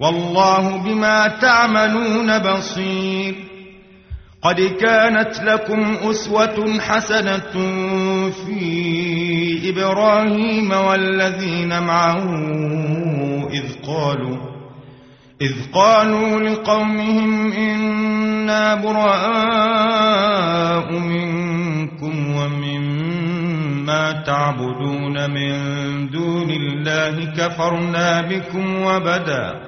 والله بما تعملون بصير. قد كانت لكم أسوة حسنة في إبراهيم والذين معه إذ قالوا إذ قالوا لقومهم إنا براء منكم ومما تعبدون من دون الله كفرنا بكم وبدأ.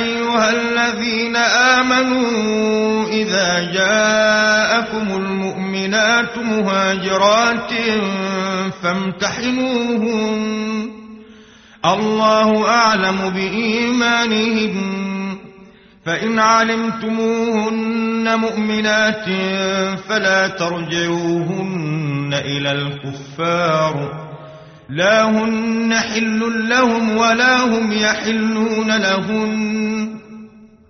أيها الذين آمنوا إذا جاءكم المؤمنات مهاجرات فامتحنوهن. الله أعلم بإيمانهن فإن علمتموهن مؤمنات فلا ترجعوهن إلى الكفار. لا هن حل لهم ولا هم يحلون لهن.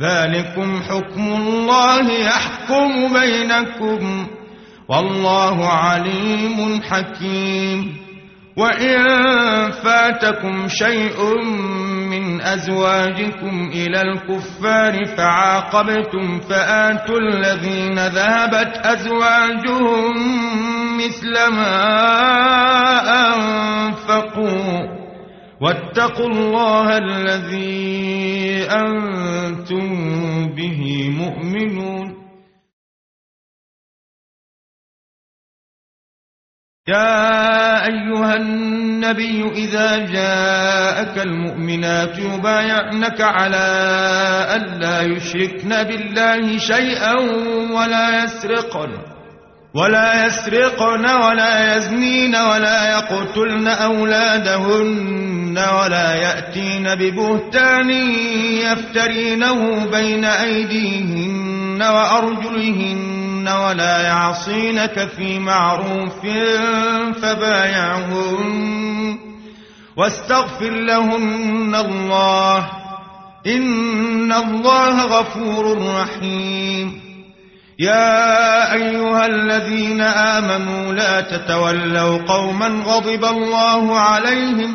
ذلكم حكم الله يحكم بينكم والله عليم حكيم. وإن فاتكم شيء من أزواجكم إلى الكفار فعاقبتم فآتوا الذين ذهبت أزواجهم مثل ما أنفقوا. واتقوا الله الذي أنتم به مؤمنون يا أيها النبي إذا جاءك المؤمنات يبايعنك على ألا يشركن بالله شيئا ولا يسرقن ولا يسرقن ولا يزنين ولا يقتلن أولادهن ولا يأتين ببهتان يفترينه بين أيديهن وأرجلهن ولا يعصينك في معروف فبايعهن واستغفر لهن الله إن الله غفور رحيم يا أيها الذين آمنوا لا تتولوا قوما غضب الله عليهم